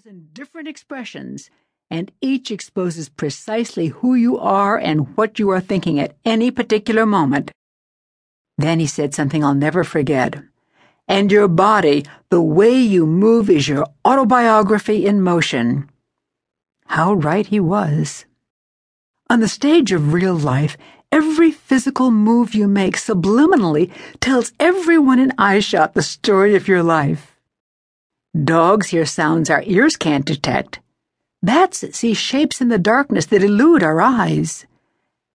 thousand different expressions, and each exposes precisely who you are and what you are thinking at any particular moment. Then he said something I'll never forget. And your body, the way you move, is your autobiography in motion. How right he was. On the stage of real life, every physical move you make subliminally tells everyone in eyeshot the story of your life. Dogs hear sounds our ears can't detect. Bats see shapes in the darkness that elude our eyes.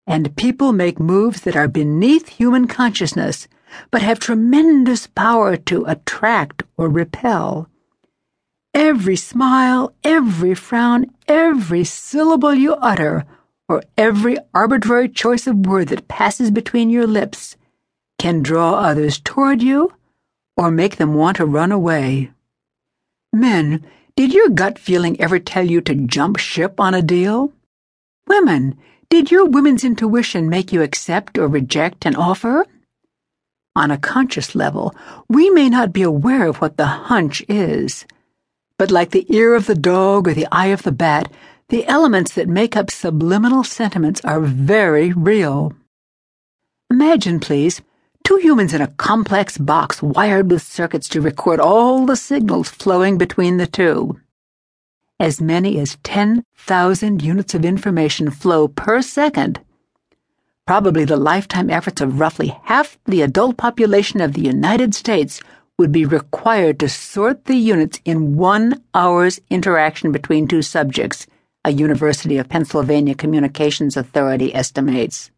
And people make moves that are beneath human consciousness, but have tremendous power to attract or repel. Every smile, every frown, every syllable you utter, or every arbitrary choice of word that passes between your lips can draw others toward you or make them want to run away. Men, did your gut feeling ever tell you to jump ship on a deal? Women, did your women's intuition make you accept or reject an offer? On a conscious level, we may not be aware of what the hunch is. But like the ear of the dog or the eye of the bat, the elements that make up subliminal sentiments are very real. Imagine, please, Two humans in a complex box wired with circuits to record all the signals flowing between the two. As many as 10,000 units of information flow per second. Probably the lifetime efforts of roughly half the adult population of the United States would be required to sort the units in one hour's interaction between two subjects, a University of Pennsylvania Communications Authority estimates.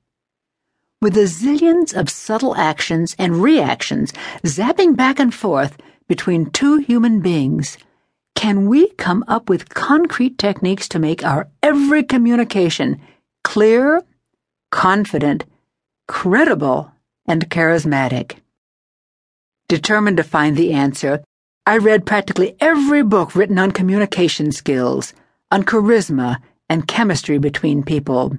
With the zillions of subtle actions and reactions zapping back and forth between two human beings, can we come up with concrete techniques to make our every communication clear, confident, credible, and charismatic? Determined to find the answer, I read practically every book written on communication skills, on charisma, and chemistry between people.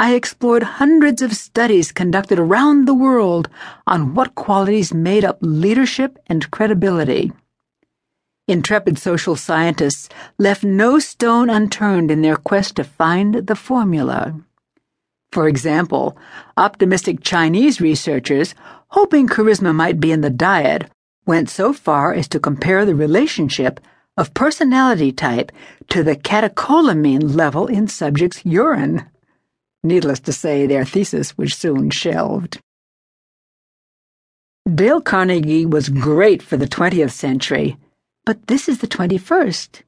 I explored hundreds of studies conducted around the world on what qualities made up leadership and credibility. Intrepid social scientists left no stone unturned in their quest to find the formula. For example, optimistic Chinese researchers, hoping charisma might be in the diet, went so far as to compare the relationship of personality type to the catecholamine level in subjects' urine. Needless to say, their thesis was soon shelved. Dale Carnegie was great for the 20th century, but this is the 21st.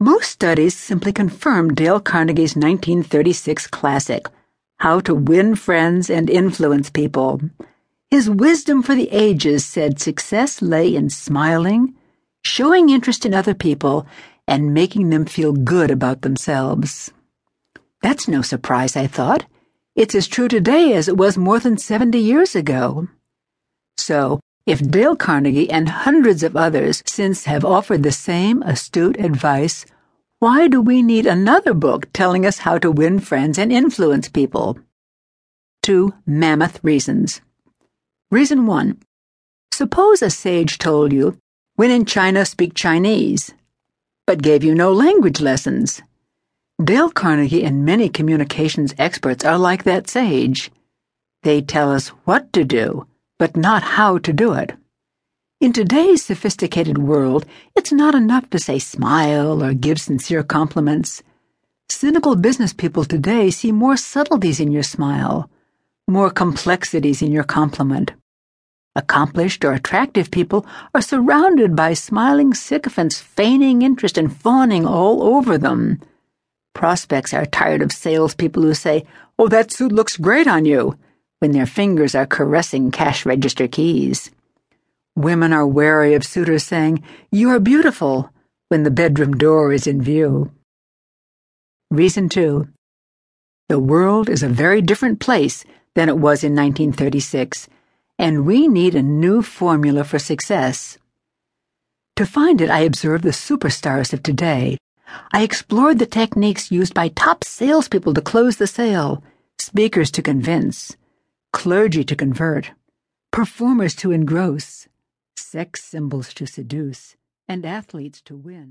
Most studies simply confirm Dale Carnegie's 1936 classic, How to Win Friends and Influence People. His wisdom for the ages said success lay in smiling, showing interest in other people, and making them feel good about themselves. That's no surprise, I thought. It's as true today as it was more than 70 years ago. So, if Dale Carnegie and hundreds of others since have offered the same astute advice, why do we need another book telling us how to win friends and influence people? Two mammoth reasons. Reason one Suppose a sage told you, when in China speak Chinese, but gave you no language lessons. Dale Carnegie and many communications experts are like that sage. They tell us what to do, but not how to do it. In today's sophisticated world, it's not enough to say smile or give sincere compliments. Cynical business people today see more subtleties in your smile, more complexities in your compliment. Accomplished or attractive people are surrounded by smiling sycophants feigning interest and fawning all over them. Prospects are tired of salespeople who say, Oh, that suit looks great on you, when their fingers are caressing cash register keys. Women are wary of suitors saying, You are beautiful, when the bedroom door is in view. Reason two The world is a very different place than it was in 1936, and we need a new formula for success. To find it, I observed the superstars of today I explored the techniques used by top salespeople to close the sale, speakers to convince, clergy to convert, performers to engross, sex symbols to seduce, and athletes to win.